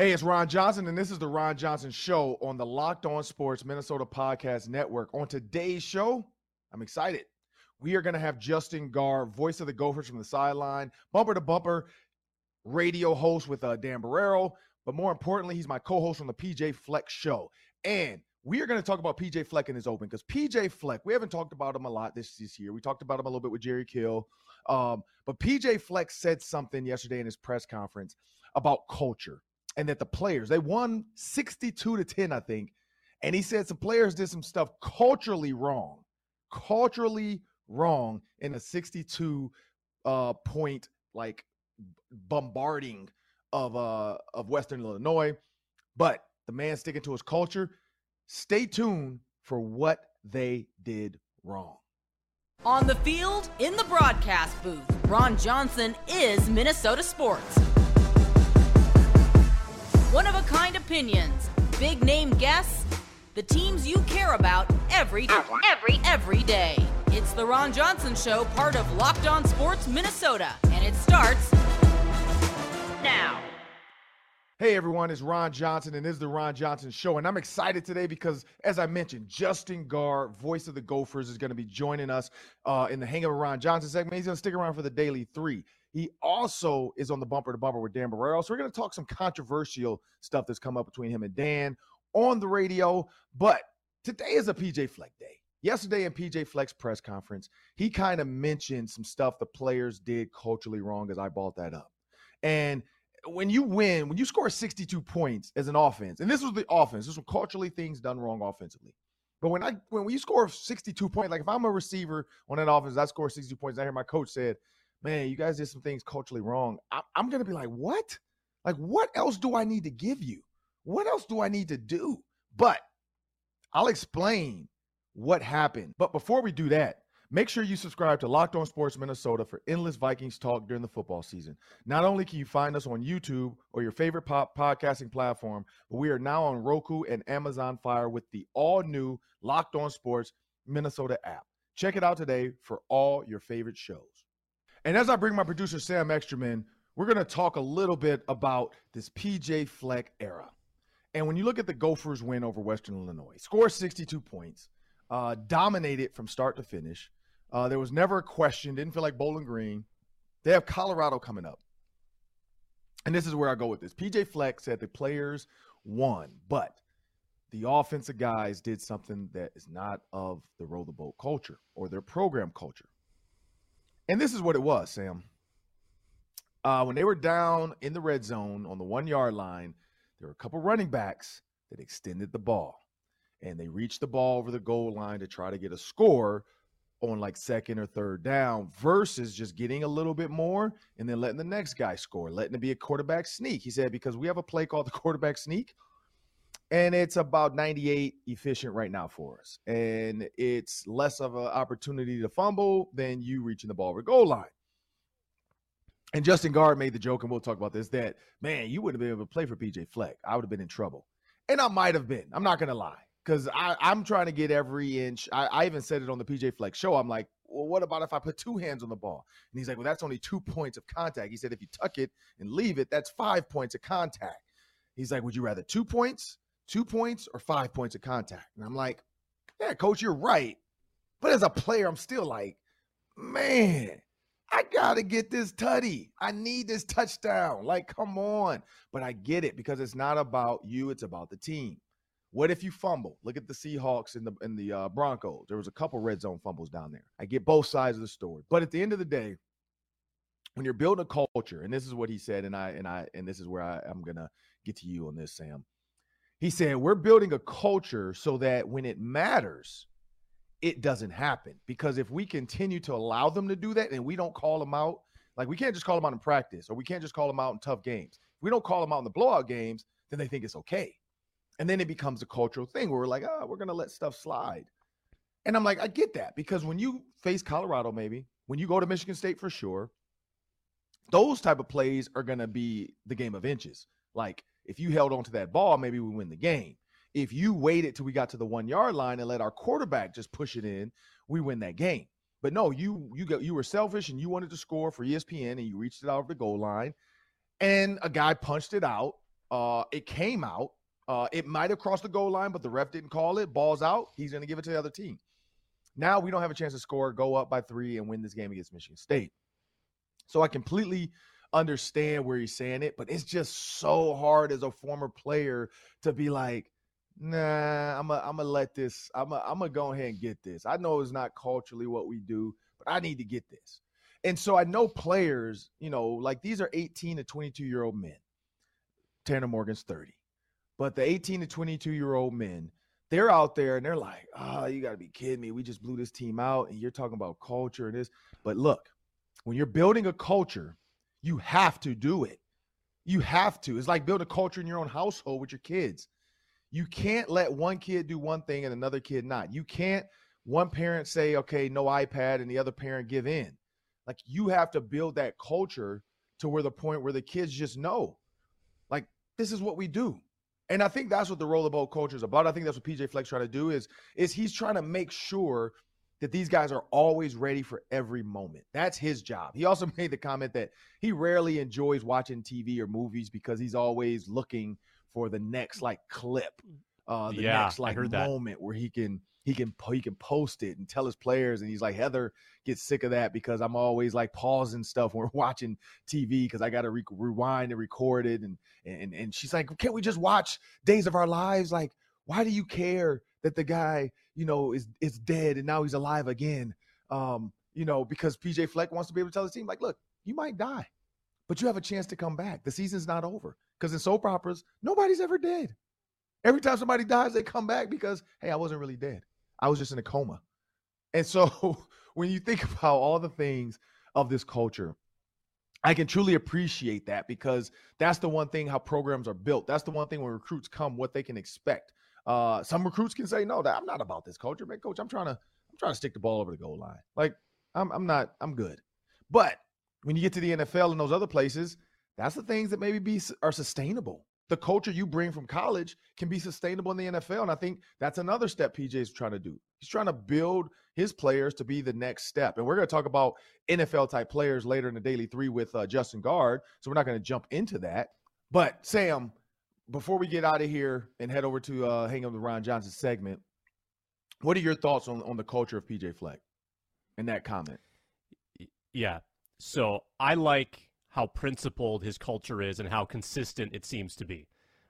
Hey, it's Ron Johnson, and this is the Ron Johnson Show on the Locked On Sports Minnesota Podcast Network. On today's show, I'm excited. We are going to have Justin Gaard, voice of the Gophers from the sideline, bumper to bumper radio host with uh, Dan Barreiro. But more importantly, he's my co host on the PJ Fleck Show. And we are going to talk about PJ Fleck in his open because PJ Fleck, we haven't talked about him a lot this, this year. We talked about him a little bit with Jerry Kill. Um, but PJ Fleck said something yesterday in his press conference about culture and that the players they won 62 to 10 i think and he said some players did some stuff culturally wrong culturally wrong in a 62 uh point like bombarding of uh of western illinois but the man sticking to his culture stay tuned for what they did wrong. On the field in the broadcast booth ron johnson is minnesota sports one of a kind opinions, big name guests, the teams you care about every every every day. It's the Ron Johnson Show, part of Locked On Sports Minnesota, and it starts now. Hey everyone, it's Ron Johnson, and this is the Ron Johnson Show. And I'm excited today because, as I mentioned, Justin Gaard, voice of the Gophers, is going to be joining us uh, in the Hang of Ron Johnson segment. He's going to stick around for the Daily Three. He also is on the bumper to bumper with Dan Barreiro. So we're going to talk some controversial stuff that's come up between him and Dan on the radio. But today is a PJ Fleck day. Yesterday in PJ Fleck's press conference, he kind of mentioned some stuff the players did culturally wrong as I brought that up. And when you win, when you score 62 points as an offense, and this was the offense, this was culturally things done wrong offensively. But when I when you score 62 points, like if I'm a receiver on that offense, I score 62 points. I hear my coach said, man, you guys did some things culturally wrong. I'm going to be like, what? Like, what else do I need to give you? What else do I need to do? But I'll explain what happened. But before we do that, make sure you subscribe to Locked On Sports Minnesota for endless Vikings talk during the football season. Not only can you find us on YouTube or your favorite pop podcasting platform, but we are now on Roku and Amazon Fire with the all new Locked On Sports Minnesota app. Check it out today for all your favorite shows. And as I bring my producer, Sam Ekstrom, we're going to talk a little bit about this PJ Fleck era. And when you look at the Gophers' win over Western Illinois, score 62 points, uh, dominated from start to finish. Uh, there was never a question, didn't feel like Bowling Green. They have Colorado coming up. And this is where I go with this. PJ Fleck said the players won, but the offensive guys did something that is not of the row the boat culture or their program culture. And this is what it was, Sam. Uh, when they were down in the red zone on the one yard line, there were a couple running backs that extended the ball and they reached the ball over the goal line to try to get a score on like second or third down versus just getting a little bit more and then letting the next guy score, letting it be a quarterback sneak. He said, because we have a play called the quarterback sneak and it's about 98 efficient right now for us. And it's less of an opportunity to fumble than you reaching the ball over goal line. And Justin Gaard made the joke, and we'll talk about this that, man, you wouldn't have been able to play for PJ Fleck. I would have been in trouble. And I might have been. I'm not going to lie because I'm trying to get every inch. I, I even said it on the PJ Fleck show. I'm like, well, what about if I put two hands on the ball? And he's like, well, that's only two points of contact. He said, if you tuck it and leave it, that's five points of contact. He's like, would you rather two points two points or five points of contact. And I'm like, yeah, coach, you're right. But as a player, I'm still like, man, I got to get this tutty. I need this touchdown. Like, come on. But I get it because it's not about you, it's about the team. What if you fumble? Look at the Seahawks and the and the uh, Broncos. There was a couple red zone fumbles down there. I get both sides of the story. But at the end of the day, when you're building a culture, and this is what he said, and I and I and this is where I, I'm gonna get to you on this, Sam. He said, We're building a culture so that when it matters, it doesn't happen. Because if we continue to allow them to do that and we don't call them out, like we can't just call them out in practice or we can't just call them out in tough games. If we don't call them out in the blowout games, then they think it's okay. And then it becomes a cultural thing where we're like, oh, we're going to let stuff slide. And I'm like, I get that because when you face Colorado, maybe when you go to Michigan State for sure, those type of plays are going to be the game of inches. Like if you held on to that ball, maybe we win the game. If you waited till we got to the one yard line and let our quarterback just push it in, we win that game. But no, you you got you were selfish and you wanted to score for ESPN and you reached it out of the goal line, and a guy punched it out, Uh, it came out. Uh, it might have crossed the goal line, but the ref didn't call it. Ball's out. He's going to give it to the other team. Now we don't have a chance to score, go up by three, and win this game against Michigan State. So I completely understand where he's saying it, but it's just so hard as a former player to be like, nah, I'm gonna I'm gonna let this, I'm gonna I'm gonna go ahead and get this. I know it's not culturally what we do, but I need to get this. And so I know players, you know, like these are 18 to 22 year old men. Tanner Morgan's 30. But the 18 to 22 year old men, they're out there and they're like, oh, you got to be kidding me. We just blew this team out and you're talking about culture and this. But look, when you're building a culture, you have to do it. You have to. It's like build a culture in your own household with your kids. You can't let one kid do one thing and another kid not. You can't one parent say, okay, no iPad, and the other parent give in. Like you have to build that culture to where the point where the kids just know, like, this is what we do. And I think that's what the row the boat culture is about. I think that's what PJ Fleck's trying to do is is he's trying to make sure that these guys are always ready for every moment. That's his job. He also made the comment that he rarely enjoys watching TV or movies because he's always looking for the next like clip, uh, the yeah, next like moment that. where he can he can he can post it and tell his players. And he's like, Heather gets sick of that because I'm always like pausing stuff when we're watching TV because I got to re- rewind and record it. And and and she's like, can't we just watch Days of Our Lives? Like, why do you care that the guy you know is is dead and now he's alive again? Um, you know, because PJ Fleck wants to be able to tell his team, like, look, you might die, but you have a chance to come back. The season's not over. Because in soap operas, nobody's ever dead. Every time somebody dies, they come back because, hey, I wasn't really dead. I was just in a coma. And so when you think about all the things of this culture, I can truly appreciate that because that's the one thing how programs are built. That's the one thing when recruits come, what they can expect. Uh, some recruits can say, "No, that I'm not about this culture, man, coach. I'm trying to, I'm trying to stick the ball over the goal line. Like, I'm, I'm not, I'm good." But when you get to the NFL and those other places, that's the things that maybe be are sustainable the culture you bring from college can be sustainable in the NFL. And I think that's another step PJ is trying to do. He's trying to build his players to be the next step. And we're going to talk about NFL type players later in the Daily Three with uh, Justin Gaard. So we're not going to jump into that. But Sam, before we get out of here and head over to uh, hang up Ron Johnson segment, what are your thoughts on, on the culture of PJ Fleck in that comment? Yeah. So I like how principled his culture is and how consistent it seems to be.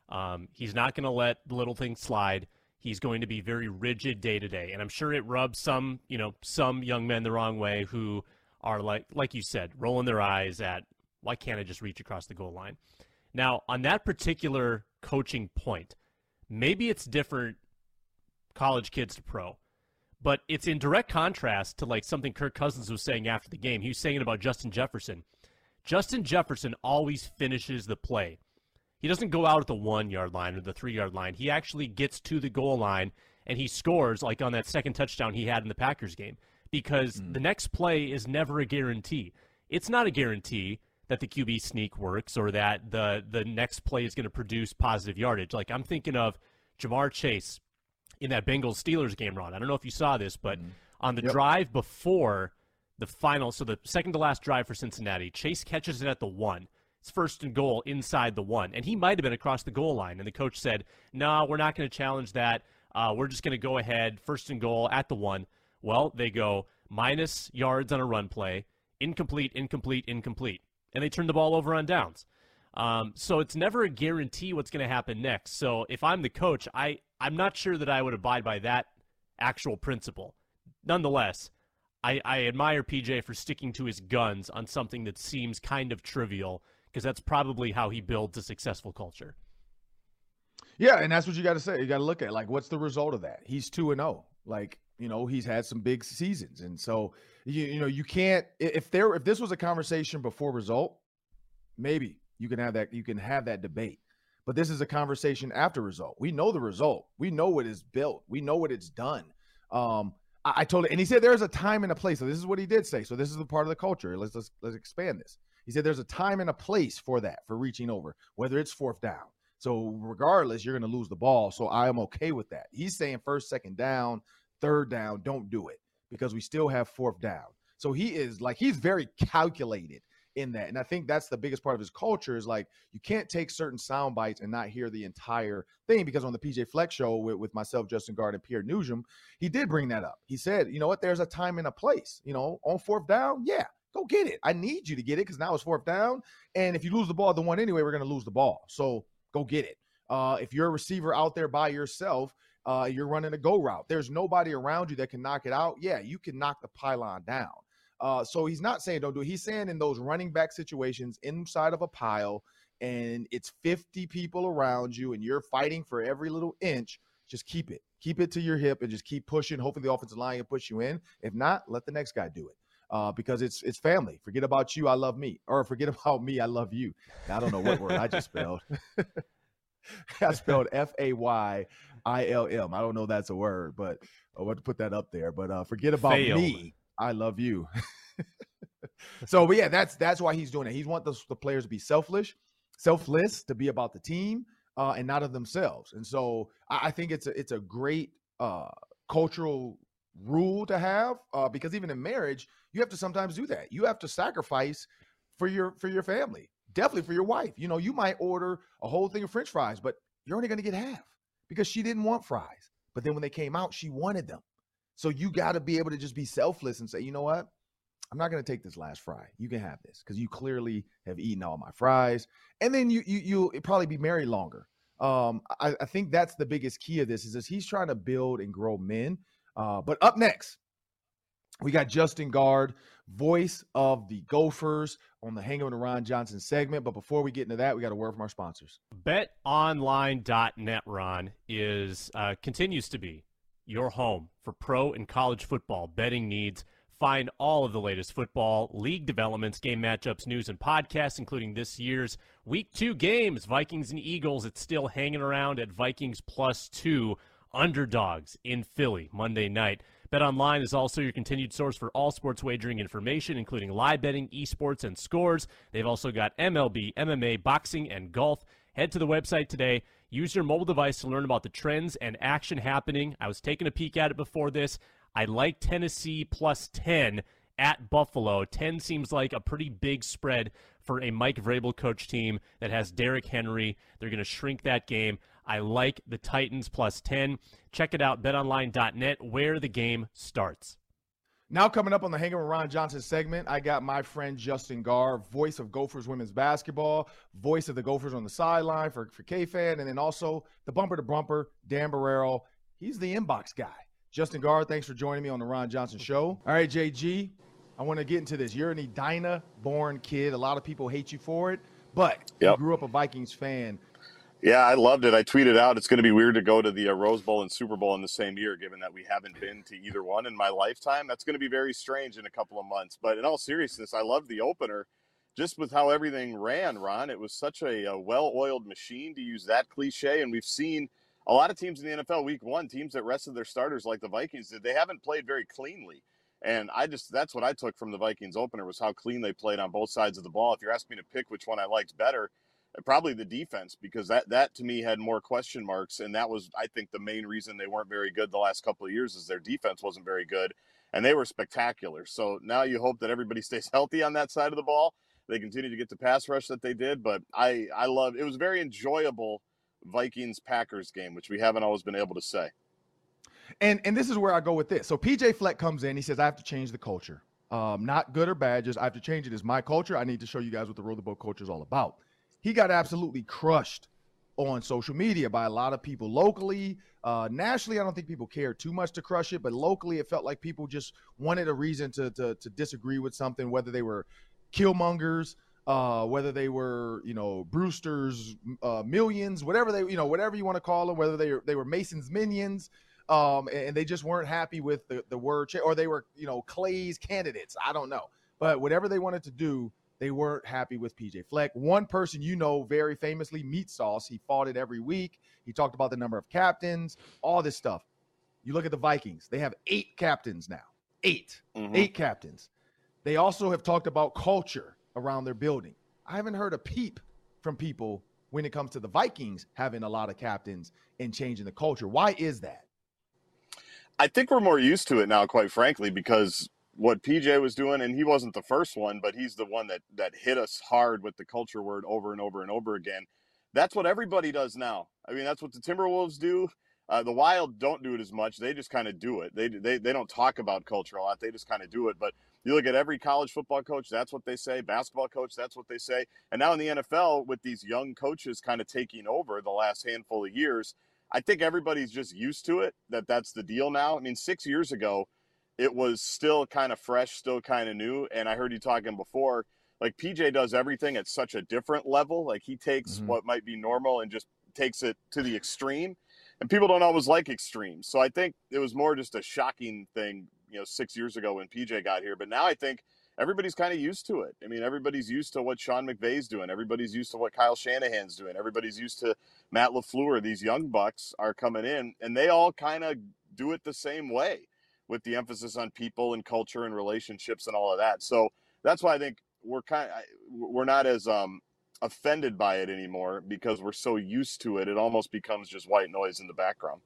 Um, he's not going to let little things slide. He's going to be very rigid day to day, and I'm sure it rubs some, you know, some young men the wrong way who are like, like you said, rolling their eyes at why can't I just reach across the goal line? Now, on that particular coaching point, maybe it's different college kids to pro, but it's in direct contrast to like something Kirk Cousins was saying after the game. He was saying it about Justin Jefferson. Justin Jefferson always finishes the play. He doesn't go out at the one yard line or the three yard line. He actually gets to the goal line and he scores, like on that second touchdown he had in the Packers game, because mm. the next play is never a guarantee. It's not a guarantee that the QB sneak works or that the the next play is going to produce positive yardage. Like I'm thinking of Ja'Marr Chase in that Bengals Steelers game, Ron. I don't know if you saw this, but mm. on the yep. drive before the final, so the second to last drive for Cincinnati, Chase catches it at the one. It's first and goal inside the one, and he might have been across the goal line. And the coach said, "No, we're not going to challenge that. Uh, we're just going to go ahead, first and goal at the one." Well, they go minus yards on a run play, incomplete, incomplete, incomplete, and they turn the ball over on downs. Um, so it's never a guarantee what's going to happen next. So if I'm the coach, I I'm not sure that I would abide by that actual principle. Nonetheless, I, I admire PJ for sticking to his guns on something that seems kind of trivial because that's probably how he builds a successful culture. Yeah, and that's what you got to say. You got to look at like what's the result of that. He's two and zero. Oh. Like you know, he's had some big seasons, and so you you know you can't if there if this was a conversation before result, maybe you can have that you can have that debate. But this is a conversation after result. We know the result. We know what is built. We know what it's done. Um, I, told it, and he said there's a time and a place. So this is what he did say. So this is the part of the culture. Let's let's let's expand this. He said there's a time and a place for that, for reaching over, whether it's fourth down. So regardless, you're going to lose the ball. So I am okay with that. He's saying first, second down, third down, don't do it because we still have fourth down. So he is like he's very calculated in that. And I think that's the biggest part of his culture is like you can't take certain sound bites and not hear the entire thing. Because on the PJ Fleck's show with, with myself, Justin Gaard, and Pierre Nugent, he did bring that up. He said, you know what, there's a time and a place. You know, on fourth down, yeah, go get it. I need you to get it because now it's fourth down. And if you lose the ball the one anyway, we're to lose the ball. So go get it. Uh, if you're a receiver out there by yourself, uh, you're running a go route. There's nobody around you that can knock it out. Yeah, you can knock the pylon down. Uh, so he's not saying don't do it. He's saying in those running back situations inside of a pile and it's 50 people around you and you're fighting for every little inch, just keep it. Keep it to your hip and just keep pushing. Hopefully the offensive line can push you in. If not, let the next guy do it. Uh, because it's it's family. Forget about you, I love me. Or forget about me, I love you. I don't know what word I just spelled. I spelled F A Y I L M. I don't know that's a word, but I want to put that up there. But uh, forget about me. I love you. so, but yeah, that's that's why he's doing it. He wants the, the players to be selfless, selfless, to be about the team uh, and not of themselves. And so, I, I think it's a it's a great uh, cultural rule to have uh, because even in marriage, you have to sometimes do that. You have to sacrifice for your for your family, definitely for your wife. You know, you might order a whole thing of French fries, but you're only going to get half because she didn't want fries. But then when they came out, she wanted them. So you got to be able to just be selfless and say, you know what? I'm not going to take this last fry. You can have this because you clearly have eaten all my fries, and then you you you'll probably be married longer. Um, I, I think that's the biggest key of this is that he's trying to build and grow men. Uh, but up next, we got Justin Gaard, voice of the Gophers on the Hanging with Ron Johnson segment. But before we get into that, we got a word from our sponsors. BetOnline.net, Ron, is uh, continues to be your home for pro and college football betting needs. Find all of the latest football, league developments, game matchups, news, and podcasts, including this year's Week 2 games, Vikings and Eagles. It's still hanging around at Vikings plus two underdogs in Philly Monday night. BetOnline is also your continued source for all sports wagering information, including live betting, esports, and scores. They've also got MLB, MMA, boxing, and golf. Head to the website today. Use your mobile device to learn about the trends and action happening. I was taking a peek at it before this. I like Tennessee plus 10 at Buffalo. 10 seems like a pretty big spread for a Mike Vrabel coach team that has Derrick Henry. They're going to shrink that game. I like the Titans plus 10. Check it out, betonline.net, where the game starts. Now, coming up on the Hanging with Ron Johnson segment, I got my friend Justin Gaard, voice of Gophers women's basketball, voice of the Gophers on the sideline for, for K-Fan, and then also the bumper to bumper, Dan Barreiro. He's the inbox guy. Justin Gaard, thanks for joining me on the Ron Johnson Show. All right, JG, I want to get into this. You're an Edina born kid. A lot of people hate you for it, but yep. you grew up a Vikings fan. Yeah, I loved it. I tweeted out it's going to be weird to go to the uh, Rose Bowl and Super Bowl in the same year, given that we haven't been to either one in my lifetime. That's going to be very strange in a couple of months. But in all seriousness, I loved the opener just with how everything ran, Ron. It was such a, a well oiled machine, to use that cliche. And we've seen a lot of teams in the NFL week one, teams that rested their starters like the Vikings did, they haven't played very cleanly. And I just, that's what I took from the Vikings opener was how clean they played on both sides of the ball. If you're asking me to pick which one I liked better, probably the defense because that that to me had more question marks and that was I think the main reason they weren't very good the last couple of years is their defense wasn't very good and they were spectacular. So now you hope that everybody stays healthy on that side of the ball. They continue to get the pass rush that they did, but I I love it was very enjoyable Vikings Packers game, which we haven't always been able to say. And and this is where I go with this. So PJ Fleck comes in, he says I have to change the culture. Um, not good or bad, just I have to change it. It's my culture. I need to show you guys what the Row the Boat culture is all about he got absolutely crushed on social media by a lot of people locally. Uh, nationally, I don't think people cared too much to crush it, but locally, it felt like people just wanted a reason to to, to disagree with something, whether they were killmongers, uh, whether they were you know Brewster's uh, millions, whatever they you know whatever you want to call them, whether they were, they were Mason's minions. Um, and they just weren't happy with the, the word, or they were, you know, Clay's candidates. I don't know. But whatever they wanted to do, they weren't happy with PJ Fleck. One person you know very famously, Meat Sauce, he fought it every week. He talked about the number of captains, all this stuff. You look at the Vikings, they have eight captains now. 8 mm-hmm. Eight captains. They also have talked about culture around their building. I haven't heard a peep from people when it comes to the Vikings having a lot of captains and changing the culture. Why is that? I think we're more used to it now, quite frankly, because what PJ was doing, and he wasn't the first one, but he's the one that that hit us hard with the culture word over and over and over again. That's what everybody does now. I mean, that's what the Timberwolves do. Uh, the Wild don't do it as much. They just kind of do it. They, they they don't talk about culture a lot. They just kind of do it. But you look at every college football coach, that's what they say. Basketball coach, that's what they say. And now in the NFL, with these young coaches kind of taking over the last handful of years, I think everybody's just used to it. That that's the deal now. I mean, six years ago, it was still kind of fresh, still kind of new. And I heard you talking before, like PJ does everything at such a different level. Like he takes mm-hmm. what might be normal and just takes it to the extreme. And people don't always like extremes. So I think it was more just a shocking thing, you know, six years ago when PJ got here. But now I think everybody's kind of used to it. I mean, everybody's used to what Sean McVay's doing. Everybody's used to what Kyle Shanahan's doing. Everybody's used to Matt LaFleur. These young bucks are coming in and they all kind of do it the same way with the emphasis on people and culture and relationships and all of that. So that's why I think we're kind of, we're not as um, offended by it anymore because we're so used to it. It almost becomes just white noise in the background.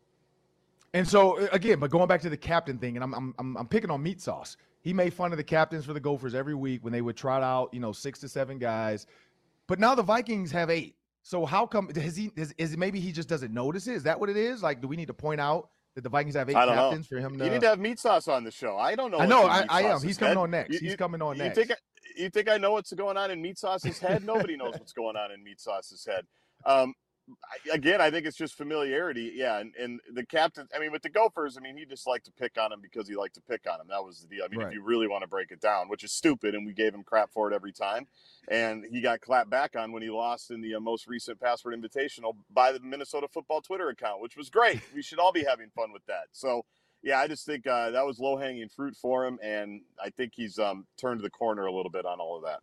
And so again, but going back to the captain thing, and I'm I'm I'm picking on meat sauce. He made fun of the captains for the Gophers every week when they would trot out, you know, six to seven guys. But now the Vikings have eight. So how come has he is, is maybe he just doesn't notice it? Is that what it is? Like, do we need to point out that the Vikings have eight captains know. for him to. You need to have meat sauce on the show. I don't know. I know. I, I am. He's coming head. on next. You, He's coming on you next. Think I, you think I know what's going on in meat sauce's head? Nobody knows what's going on in meat sauce's head. Um, again, I think it's just familiarity. Yeah, and, and the captain. I mean, with the Gophers, I mean, he just liked to pick on him because he liked to pick on him. That was the deal. I mean, right. if you really want to break it down, which is stupid, and we gave him crap for it every time, and he got clapped back on when he lost in the uh, most recent Password Invitational by the Minnesota Football Twitter account, which was great. we should all be having fun with that. So. Yeah, I just think uh, that was low hanging fruit for him, and I think he's um, turned the corner a little bit on all of that.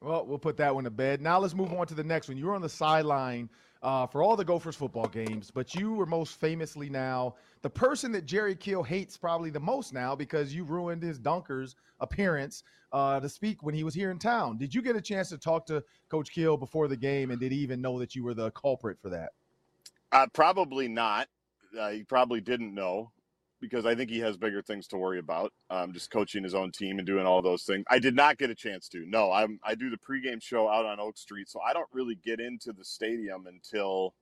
Well, we'll put that one to bed. Now let's move on to the next one. You were on the sideline uh, for all the Gophers football games, but you were most famously now the person that Jerry Kill hates probably the most now because you ruined his Dunkers appearance uh, to speak when he was here in town. Did you get a chance to talk to Coach Kill before the game, and did he even know that you were the culprit for that? Uh, probably not. Uh, he probably didn't know because I think he has bigger things to worry about. Um, just coaching his own team and doing all those things. I did not get a chance to. No, I'm I do the pregame show out on Oak Street, so I don't really get into the stadium until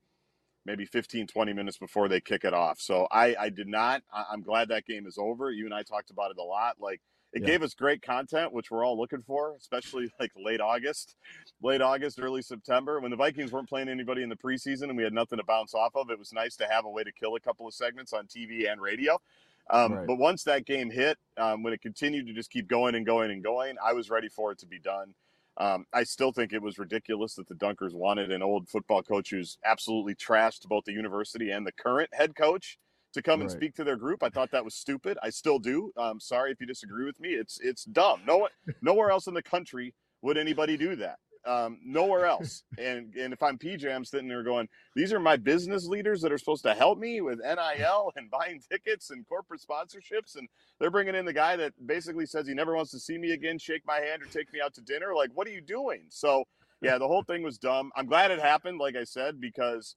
maybe 15, 20 minutes before they kick it off. So I, I did not. I, am glad that game is over. You and I talked about it a lot. Like it yeah. gave us great content, which we're all looking for, especially like late August, late August, early September, when the Vikings weren't playing anybody in the preseason and we had nothing to bounce off of. It was nice to have a way to kill a couple of segments on TV and radio. Um, right. But once that game hit, um, when it continued to just keep going and going and going, I was ready for it to be done. Um, I still think it was ridiculous that the Dunkers wanted an old football coach who's absolutely trashed both the university and the current head coach to come and speak to their group. I thought that was stupid. I still do. I'm sorry if you disagree with me. It's it's dumb. No one, nowhere else in the country would anybody do that. Um, nowhere else. And and if I'm PJ, I'm sitting there going, these are my business leaders that are supposed to help me with NIL and buying tickets and corporate sponsorships, and they're bringing in the guy that basically says he never wants to see me again, shake my hand, or take me out to dinner. Like, what are you doing? So yeah, the whole thing was dumb. I'm glad it happened, like I said, because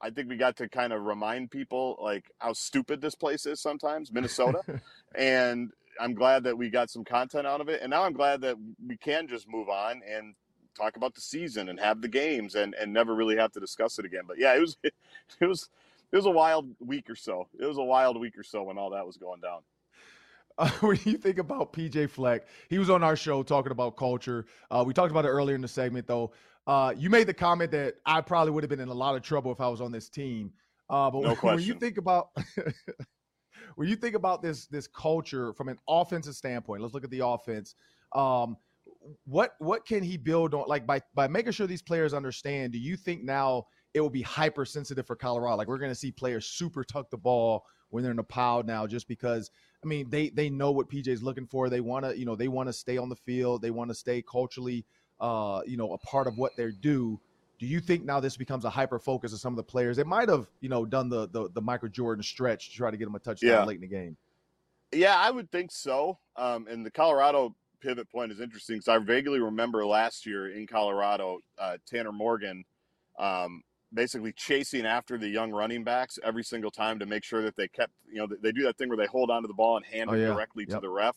I think we got to kind of remind people like how stupid this place is sometimes, Minnesota. and I'm glad that we got some content out of it. And now I'm glad that we can just move on and talk about the season and have the games and, and never really have to discuss it again. But yeah, it was it was it was a wild week or so. It was a wild week or so when all that was going down. Uh, when you think about PJ Fleck, he was on our show talking about culture. Uh, we talked about it earlier in the segment, though. Uh, you made the comment that I probably would have been in a lot of trouble if I was on this team. Uh, but no when, when you think about when you think about this this culture from an offensive standpoint, let's look at the offense. Um, what what can he build on? Like by by making sure these players understand. Do you think now it will be hypersensitive for Colorado? Like we're going to see players super tuck the ball when they're in a pile now, just because I mean they they know what PJ's looking for. They want to you know they want to stay on the field. They want to stay culturally uh, you know, a part of what they're due. Do you think now this becomes a hyper focus of some of the players that might have, you know, done the the, the Michael Jordan stretch to try to get them a touchdown yeah. late in the game? Yeah, I would think so. Um, and the Colorado pivot point is interesting because I vaguely remember last year in Colorado, uh, Tanner Morgan um, basically chasing after the young running backs every single time to make sure that they kept, you know, they do that thing where they hold onto the ball and hand oh, it yeah. directly yep. to the ref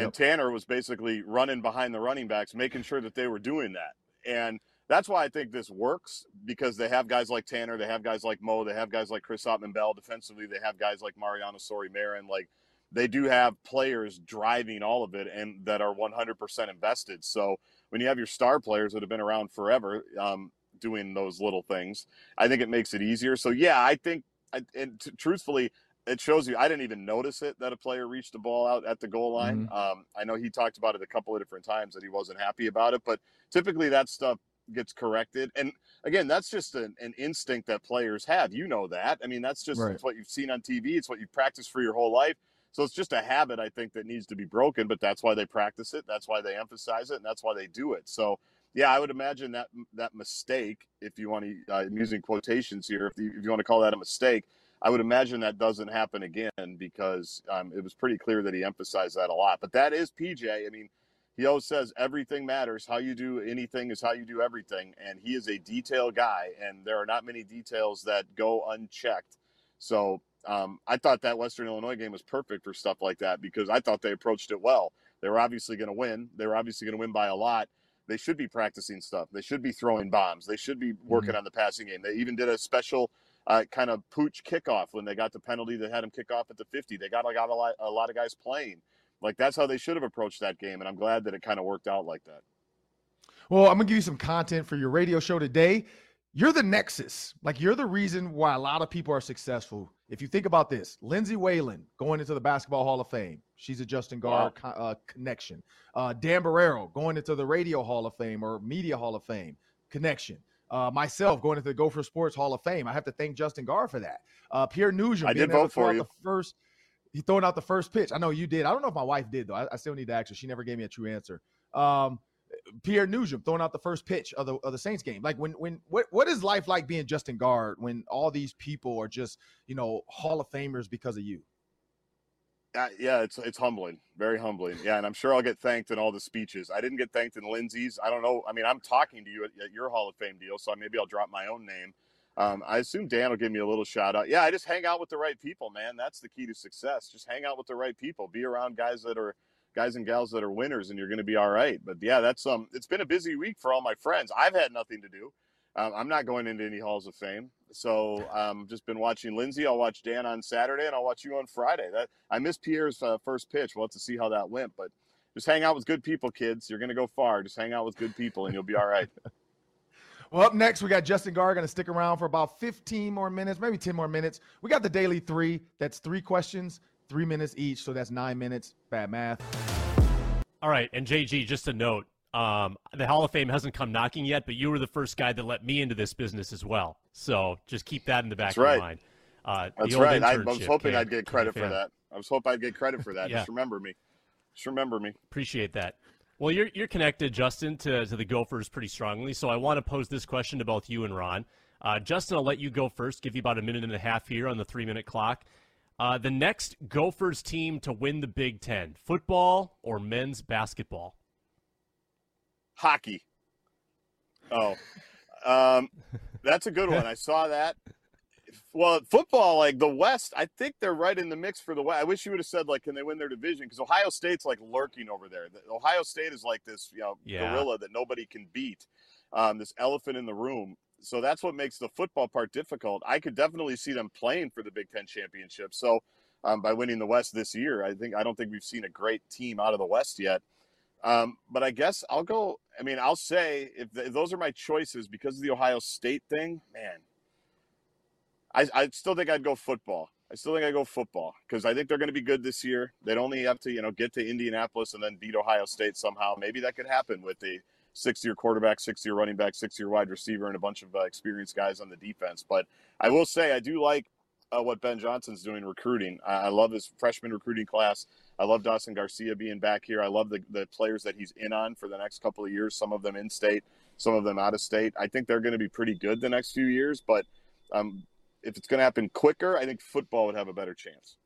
And Yep. Tanner was basically running behind the running backs, making sure that they were doing that. And that's why I think this works because they have guys like Tanner, they have guys like Mo, they have guys like Chris Autman-Bell defensively, they have guys like Mariano Sori Marin. Like they do have players driving all of it and that are 100% invested. So when you have your star players that have been around forever um, doing those little things, I think it makes it easier. So yeah, I think, I, and t- truthfully, it shows you. I didn't even notice it that a player reached the ball out at the goal line. Um, I know he talked about it a couple of different times that he wasn't happy about it, but typically that stuff gets corrected. And again, that's just an, an instinct that players have. You know that. I mean, that's just Right. what you've seen on TV. It's what you've practiced for your whole life. So it's just a habit I think that needs to be broken. But that's why they practice it. That's why they emphasize it, and that's why they do it. So yeah, I would imagine that that mistake, if you want to, uh, I'm using quotations here, if you, if you want to call that a mistake, I would imagine that doesn't happen again because um, it was pretty clear that he emphasized that a lot. But that is PJ. I mean, he always says everything matters. How you do anything is how you do everything. And he is a detail guy, and there are not many details that go unchecked. So um, I thought that Western Illinois game was perfect for stuff like that because I thought they approached it well. They were obviously going to win. They were obviously going to win by a lot. They should be practicing stuff. They should be throwing bombs. They should be working on the passing game. They even did a special uh, kind of pooch kickoff when they got the penalty that had them kick off at the 50. They got, got a, lot, a lot of guys playing. Like that's how they should have approached that game, and I'm glad that it kind of worked out like that. Well, I'm gonna give you some content for your radio show today. You're the nexus. Like you're the reason why a lot of people are successful. If you think about this, Lindsay Whalen going into the Basketball Hall of Fame. She's a Justin Gaard co- uh, connection. Uh, Dan Barreiro going into the Radio Hall of Fame or Media Hall of Fame connection. Uh, myself going into the Gopher Sports Hall of Fame. I have to thank Justin Gaard for that. Uh, Pierre Nugent. I did vote for you. The first, he throwing out the first pitch. I know you did. I don't know if my wife did though. I, I still need to ask her. She never gave me a true answer. Um, Pierre Nugent throwing out the first pitch of the of the Saints game. Like when when what what is life like being Justin Gaard when all these people are just you know Hall of Famers because of you? Uh, yeah, it's it's humbling, very humbling. Yeah, and I'm sure I'll get thanked in all the speeches. I didn't get thanked in Lindsay's. I don't know. I mean, I'm talking to you at, at your Hall of Fame deal, so maybe I'll drop my own name. Um, I assume Dan will give me a little shout out. Yeah, I just hang out with the right people, man. That's the key to success. Just hang out with the right people. Be around guys that are guys and gals that are winners, and you're going to be all right. But yeah, that's um, it's been a busy week for all my friends. I've had nothing to do. Um, I'm not going into any halls of fame, so um, I've just been watching Lindsay. I'll watch Dan on Saturday, and I'll watch you on Friday. That I missed Pierre's uh, first pitch. We'll have to see how that went, but just hang out with good people, kids. You're going to go far. Just hang out with good people, and you'll be all right. Well, up next we got Justin Gaard going to stick around for about 15 more minutes, maybe 10 more minutes. We got the daily three. That's three questions, three minutes each, so that's nine minutes. Bad math. All right, and JG, just a note. Um, the Hall of Fame hasn't come knocking yet, but you were the first guy that let me into this business as well. So just keep that in the back That's of right. your mind. Uh, That's right. I, I was hoping I'd get credit for that. I was hoping I'd get credit for that. Yeah. Just remember me. Just remember me. Appreciate that. Well, you're you're connected, Justin, to, to the Gophers pretty strongly. So I want to pose this question to both you and Ron. Uh, Justin, I'll let you go first. Give you about a minute and a half here on the three minute clock. Uh, the next Gophers team to win the Big Ten: football or men's basketball? Hockey. Oh, um, that's a good one. I saw that. Well, football, like the West, I think they're right in the mix for the West. I wish you would have said like, can they win their division? Because Ohio State's like lurking over there. The- Ohio State is like this, you know, Yeah. gorilla that nobody can beat. Um, this elephant in the room. So that's what makes the football part difficult. I could definitely see them playing for the Big Ten championship. So um, by winning the West this year, I think I don't think we've seen a great team out of the West yet. Um, but I guess I'll go. I mean, I'll say if, if those are my choices because of the Ohio State thing, man, I, I still think I'd go football. I still think I go football because I think they're going to be good this year. They'd only have to, you know, get to Indianapolis and then beat Ohio State somehow. Maybe that could happen with a six-year quarterback, six-year running back, six-year wide receiver, and a bunch of uh, experienced guys on the defense. But I will say I do like uh, what Ben Johnson's doing recruiting. I, I love his freshman recruiting class. I love Dawson Garcia being back here. I love the, the players that he's in on for the next couple of years. Some of them in state, some of them out of state. I think they're going to be pretty good the next few years. But um, if it's going to happen quicker, I think football would have a better chance.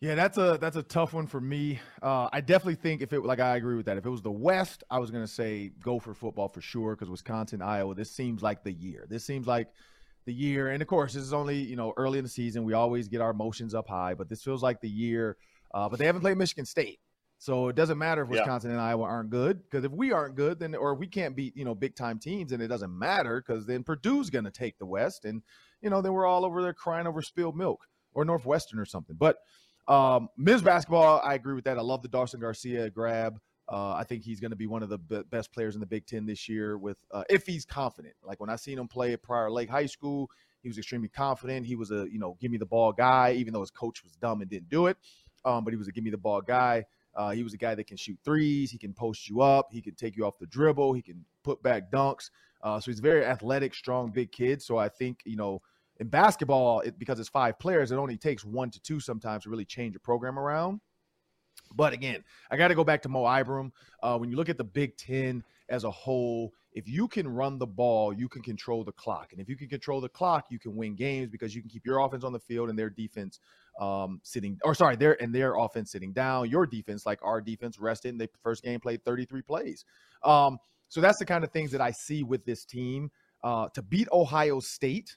Yeah, that's a that's a tough one for me. Uh, I definitely think if it like I agree with that. If it was the West, I was gonna say go for football for sure because Wisconsin, Iowa. This seems like the year. This seems like the year, and of course, this is only you know early in the season. We always get our emotions up high, but this feels like the year uh, but they haven't played Michigan State. So it doesn't matter if Yeah. Wisconsin and Iowa aren't good because if we aren't good, then or we can't beat you know big time teams, and it doesn't matter because then Purdue's going to take the West, and you know then we're all over there crying over spilled milk or Northwestern or something. But um, basketball, I agree with that. I love the Dawson Garcia grab. Uh, I think he's going to be one of the be- best players in the Big Ten this year. With uh, if he's confident, like when I seen him play at Prior Lake High School, he was extremely confident. He was a you know give me the ball guy, even though his coach was dumb and didn't do it. Um, but he was a give me the ball guy. Uh, he was a guy that can shoot threes. He can post you up. He can take you off the dribble. He can put back dunks. Uh, so he's very athletic, strong, big kid. So I think you know in basketball, it, because it's five players, it only takes one to two sometimes to really change a program around. But again, I got to go back to Mo Ibrahim. Uh, when you look at the Big Ten as a whole, if you can run the ball, you can control the clock. And if you can control the clock, you can win games because you can keep your offense on the field and their defense um, sitting, or sorry, their and their offense sitting down. Your defense, like our defense, rested. They first game played 33 plays. Um, so that's the kind of things that I see with this team. Uh, to beat Ohio State,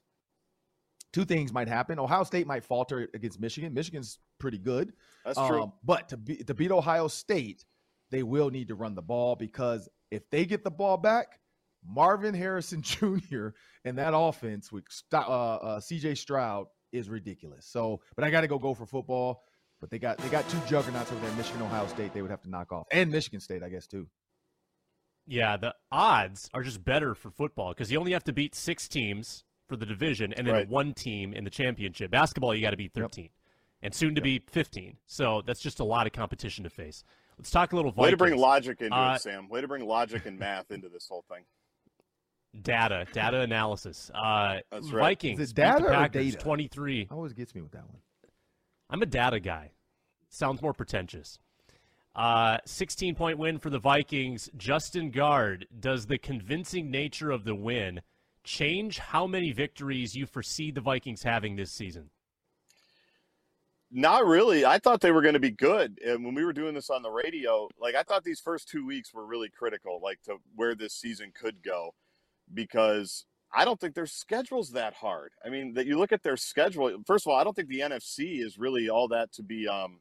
two things might happen. Ohio State might falter against Michigan. Michigan's pretty good. That's true. Um, but to be, to beat Ohio State, they will need to run the ball because if they get the ball back, Marvin Harrison Jr. and that offense with uh, uh, C.J. Stroud is ridiculous. So, but I got to go go for football. But they got they got two juggernauts over there, Michigan, Ohio State. They would have to knock off, and Michigan State, I guess too. Yeah, the odds are just better for football because you only have to beat six teams for the division and then Right. one team in the championship. Basketball, you got to beat 13 and soon to be 15. So that's just a lot of competition to face. Let's talk a little Way to bring logic into Uh, it, Sam. Way to bring logic and math into this whole thing. data, data analysis. Uh, That's right. Vikings Is it beat the data or Packers data? 23. Always gets me with that one. I'm a data guy. Sounds more pretentious. Uh, 16 point win for the Vikings. Justin Gaard, does the convincing nature of the win change how many victories you foresee the Vikings having this season? Not really. I thought they were going to be good. And when we were doing this on the radio, like I thought these first two weeks were really critical, like to where this season could go, because I don't think their schedule's that hard. I mean, that you look at their schedule. First of all, I don't think the NFC is really all that to be um,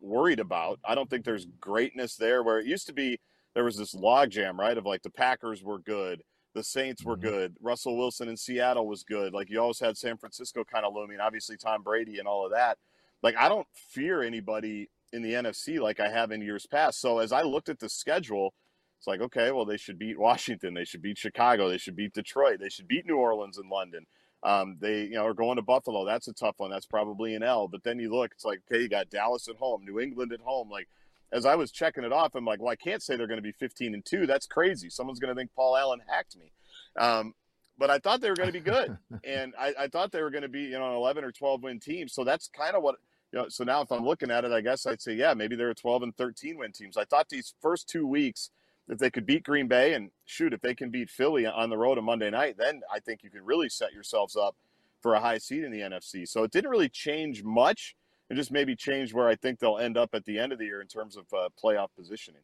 worried about. I don't think there's greatness there where it used to be. There was this logjam, right? Of like the Packers were good, the Saints were Mhm. good, Russell Wilson in Seattle was good. Like you always had San Francisco kind of looming. Obviously, Tom Brady and all of that like I don't fear anybody in the NFC like I have in years past. So as I looked at the schedule, it's like, okay, well, they should beat Washington, they should beat Chicago, they should beat Detroit, they should beat New Orleans and London. Um, they, you know, are going to Buffalo. That's a tough one. That's probably an L. But then you look, it's like, okay, you got Dallas at home, New England at home. Like, as I was checking it off, I'm like, well, I can't say they're going to be 15 and two. That's crazy. Someone's going to think Paul Allen hacked me. Um, but I thought they were going to be good, and I, I thought they were going to be, you know, an 11 or 12 win team. So that's kind of what you know, so now if I'm looking at it, I guess I'd say, yeah, maybe they're a 12 and 13 win teams. I thought these first two weeks, if they could beat Green Bay and shoot, if they can beat Philly on the road on Monday night, then I think you can really set yourselves up for a high seed in the NFC. So it didn't really change much. It just maybe change where I think they'll end up at the end of the year in terms of uh, playoff positioning.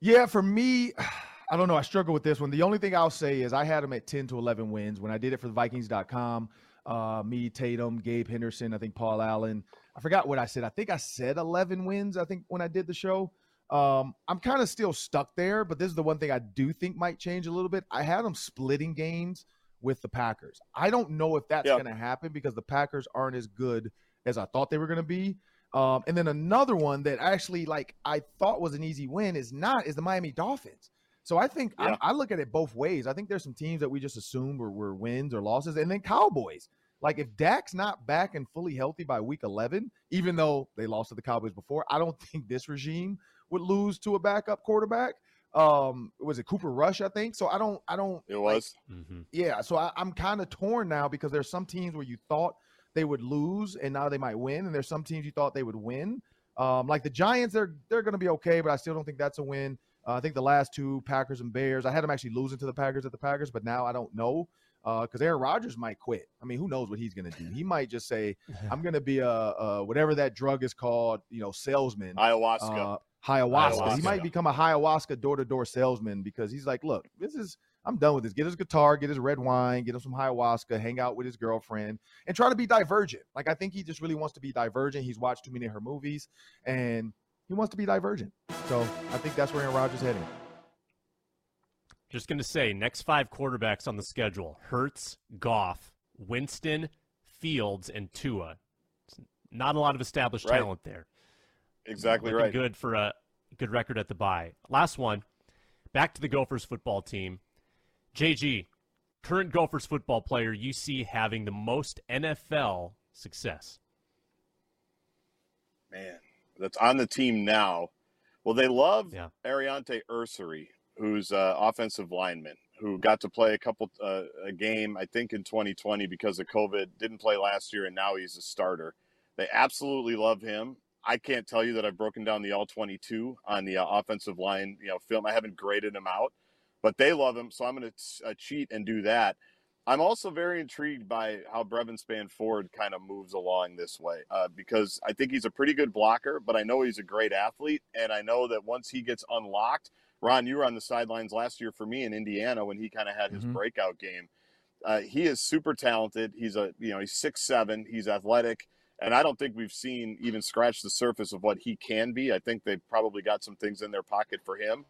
Yeah, for me, I don't know. I struggle with this one. The only thing I'll say is I had them at 10 to 11 wins when I did it for the Vikings.com. Uh, me, Tatum, Gabe Henderson, I think Paul Allen. I forgot what I said. I think I said 11 wins, I think, when I did the show. Um, I'm kind of still stuck there, but this is the one thing I do think might change a little bit. I had them splitting games with the Packers. I don't know if that's Yeah. going to happen because the Packers aren't as good as I thought they were going to be. Um, and then another one that actually like I thought was an easy win is not is the Miami Dolphins. So I think I, Yeah. I look at it both ways. I think there's some teams that we just assumed were, were wins or losses, and then Cowboys. Like if Dak's not back and fully healthy by week 11, even though they lost to the Cowboys before, I don't think this regime would lose to a backup quarterback. Um, was it Cooper Rush? I think so. I don't. I don't. It like, was. Mm-hmm. yeah, so I, I'm kind of torn now because there's some teams where you thought they would lose and now they might win, and there's some teams you thought they would win. Um, like the Giants, they're they're going to be okay, but I still don't think that's a win. Uh, I think the last two Packers and Bears, I had them actually losing to the Packers at the Packers, but now I don't know because Aaron Rodgers might quit. I mean, who knows what he's going to do? He might just say, "I'm going to be a, a whatever that drug is called, you know, salesman." Ayahuasca. Uh, ayahuasca. He might become a ayahuasca door to door salesman because he's like, look, this is I'm done with this. Get his guitar, get his red wine, get him some ayahuasca, hang out with his girlfriend, and try to be divergent. Like I think he just really wants to be divergent. He's watched too many of her movies, and he wants to be divergent. So I think that's where Aaron Rodgers heading. Just going to say, next five quarterbacks on the schedule: Hurts, Goff, Winston, Fields, and Tua. Not a lot of established right. talent there. Exactly Looking right. Good for a good record at the bye. Last one. Back to the Gophers football team. JG, current Gophers football player you see having the most NFL success. Man, that's on the team now. Well, they love Yeah. Aireontae Ersery, who's uh, offensive lineman, who got to play a couple uh, a game, I think, in 2020 because of COVID. Didn't play last year, and now he's a starter. They absolutely love him. I can't tell you that I've broken down the all 22 on the uh, offensive line, you know, film. I haven't graded him out, but they love him, so I'm going to uh, cheat and do that. I'm also very intrigued by how Brevyn Spann-Ford kind of moves along this way uh, because I think he's a pretty good blocker, but I know he's a great athlete, and I know that once he gets unlocked, Ron, you were on the sidelines last year for me in Indiana when he kind of had his Mhm. breakout game. Uh, he is super talented. He's a you know he's six seven. He's athletic, and I don't think we've seen even scratch the surface of what he can be. I think they've probably got some things in their pocket for him.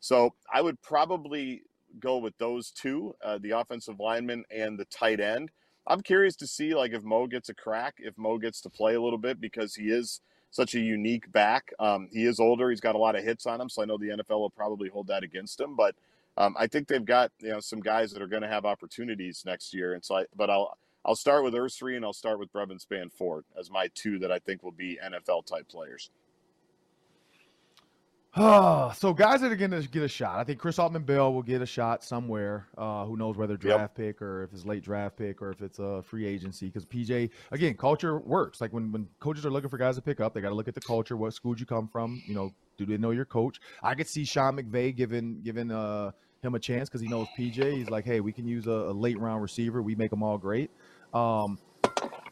So I would probably go with those two, uh, the offensive lineman and the tight end. I'm curious to see like if Mo gets a crack, if Mo gets to play a little bit because he is such a unique back. Um, he is older. He's got a lot of hits on him, so I know the NFL will probably hold that against him. But um, I think they've got you know some guys that are going to have opportunities next year. And so, I, but I'll I'll start with Ersery and I'll start with Brevyn Spann-Ford as my two that I think will be NFL type players. so guys that are going to get a shot, I think Chris Autman-Bell will get a shot somewhere. Uh, who knows whether draft pick or if it's late draft pick or if it's a free agency? Because PJ, again, culture works. Like when when coaches are looking for guys to pick up, they got to look at the culture. What school did you come from? You know, do they know your coach? I could see Sean McVay giving giving uh, him a chance because he knows PJ. He's like, hey, we can use a, a late round receiver. We make them all great. Um,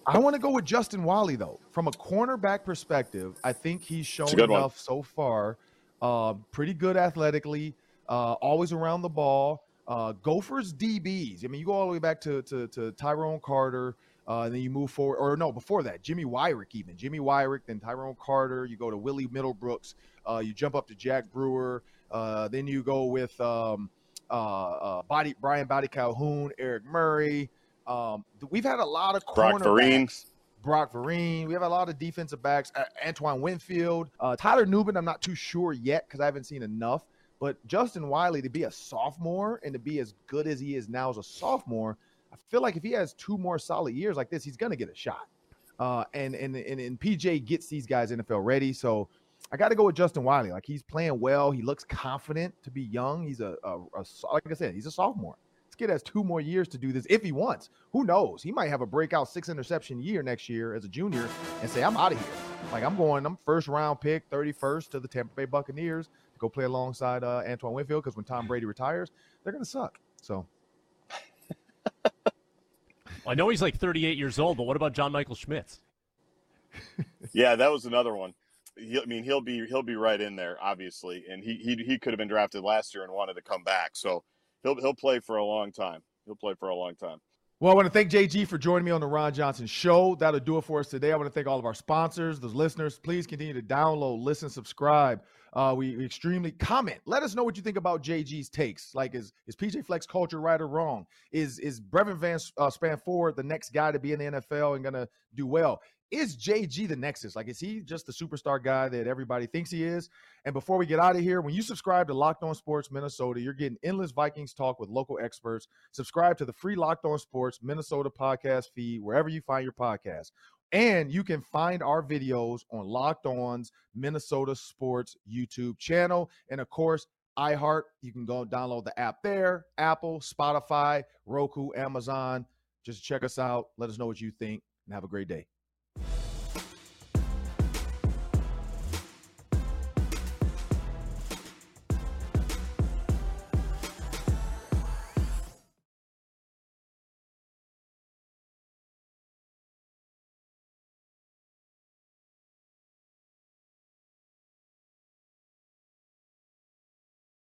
I want to go with Justin Wiley though. From a cornerback perspective, I think he's shown good one. enough so far. Uh, pretty good athletically, uh, always around the ball. Uh, Gophers DBs. I mean, you go all the way back to to, to Tyrone Carter, uh, and then you move forward, or no, before that, Jimmy Wyrick even. Jimmy Wyrick, then Tyrone Carter. You go to Willie Middlebrooks. Uh, you jump up to Jack Brewer. Uh, then you go with um, uh, uh, Body Brian Body Calhoun, Eric Murray. Um, we've had a lot of Brock Vereen. Brock Vereen. We have a lot of defensive backs. Uh, Antoine Winfield. Uh, Tyler Nubin, I'm not too sure yet because I haven't seen enough. But Justin Wiley to be a sophomore and to be as good as he is now as a sophomore, I feel like if he has two more solid years like this, he's going to get a shot. Uh, and, and and and PJ gets these guys NFL ready. So I got to go with Justin Wiley. Like he's playing well. He looks confident to be young. He's a, a, a like I said, he's a sophomore. This kid has two more years to do this if he wants. Who knows? He might have a breakout six interception year next year as a junior and say, I'm out of here. Like I'm going, I'm first round pick, 31st to the Tampa Bay Buccaneers to go play alongside uh, Antoine Winfield because when Tom Brady retires, they're going to suck. So I know he's like 38 years old, but what about John Michael Schmitz? Yeah, that was another one. He, I mean, he'll be he'll be right in there, obviously, and he he he could have been drafted last year and wanted to come back, so he'll he'll play for a long time. He'll play for a long time. Well, I want to thank JG for joining me on the Ron Johnson Show. That'll do it for us today. I want to thank all of our sponsors, the listeners. Please continue to download, listen, subscribe. Uh, we, extremely comment. Let us know what you think about JG's takes. Like, is is PJ Fleck's culture right or wrong? Is is Brevyn Van uh, Spann-Ford the next guy to be in the NFL and gonna do well? Is JG the nexus? Like, is he just the superstar guy that everybody thinks he is? And before we get out of here, when you subscribe to Locked On Sports Minnesota, you're getting endless Vikings talk with local experts. Subscribe to the free Locked On Sports Minnesota podcast feed wherever you find your podcast. And you can find our videos on Locked On's Minnesota Sports YouTube channel. And of course, iHeart. You can go download the app there, Apple, Spotify, Roku, Amazon. Just check us out. Let us know what you think and have a great day.